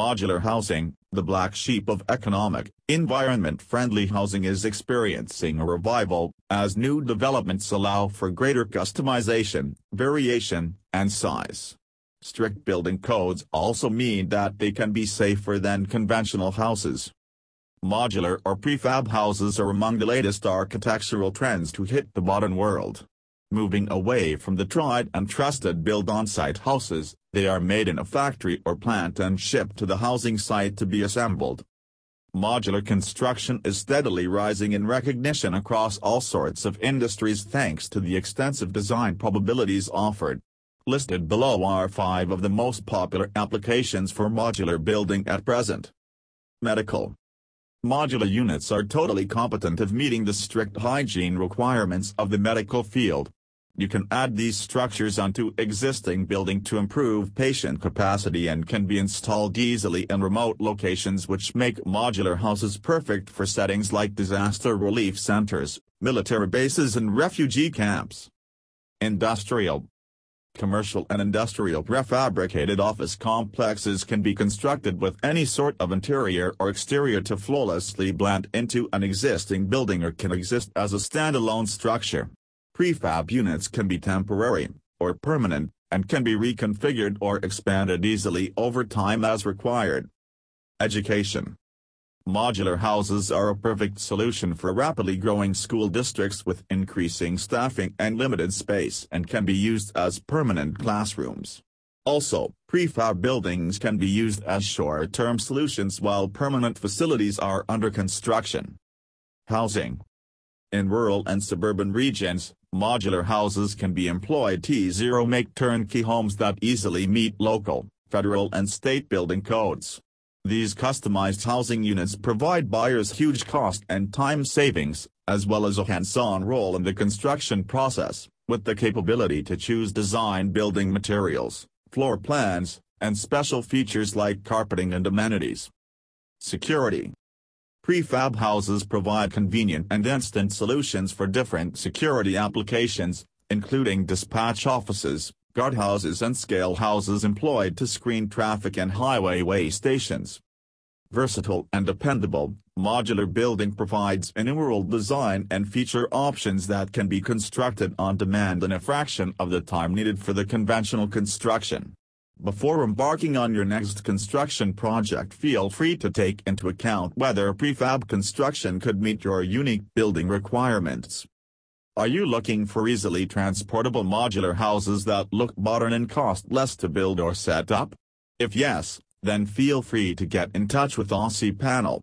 Modular housing, the black sheep of economic, environment-friendly housing is experiencing a revival, as new developments allow for greater customization, variation, and size. Strict building codes also mean that they can be safer than conventional houses. Modular or prefab houses are among the latest architectural trends to hit the modern world. Moving away from the tried and trusted build on-site houses, they are made in a factory or plant and shipped to the housing site to be assembled. Modular construction is steadily rising in recognition across all sorts of industries thanks to the extensive design probabilities offered. Listed below are five of the most popular applications for modular building at present. Medical Modular units are totally competent of meeting the strict hygiene requirements of the medical field. You can add these structures onto existing building to improve patient capacity and can be installed easily in remote locations which make modular houses perfect for settings like disaster relief centers, military bases and refugee camps. Industrial Commercial and industrial prefabricated office complexes can be constructed with any sort of interior or exterior to flawlessly blend into an existing building or can exist as a standalone structure. Prefab units can be temporary, or permanent, and can be reconfigured or expanded easily over time as required. Education Modular houses are a perfect solution for rapidly growing school districts with increasing staffing and limited space and can be used as permanent classrooms. Also, prefab buildings can be used as short-term solutions while permanent facilities are under construction. Housing In rural and suburban regions, modular houses can be employed to make turnkey homes that easily meet local, federal and state building codes. These customized housing units provide buyers huge cost and time savings, as well as a hands-on role in the construction process, with the capability to choose design building materials, floor plans, and special features like carpeting and amenities. Security Prefab houses provide convenient and instant solutions for different security applications, including dispatch offices, guardhouses and scale houses employed to screen traffic and highway way stations. Versatile and dependable, modular building provides innumerable design and feature options that can be constructed on demand in a fraction of the time needed for the conventional construction. Before embarking on your next construction project feel free to take into account whether prefab construction could meet your unique building requirements. Are you looking for easily transportable modular houses that look modern and cost less to build or set up? If yes, then feel free to get in touch with Aussie Panel.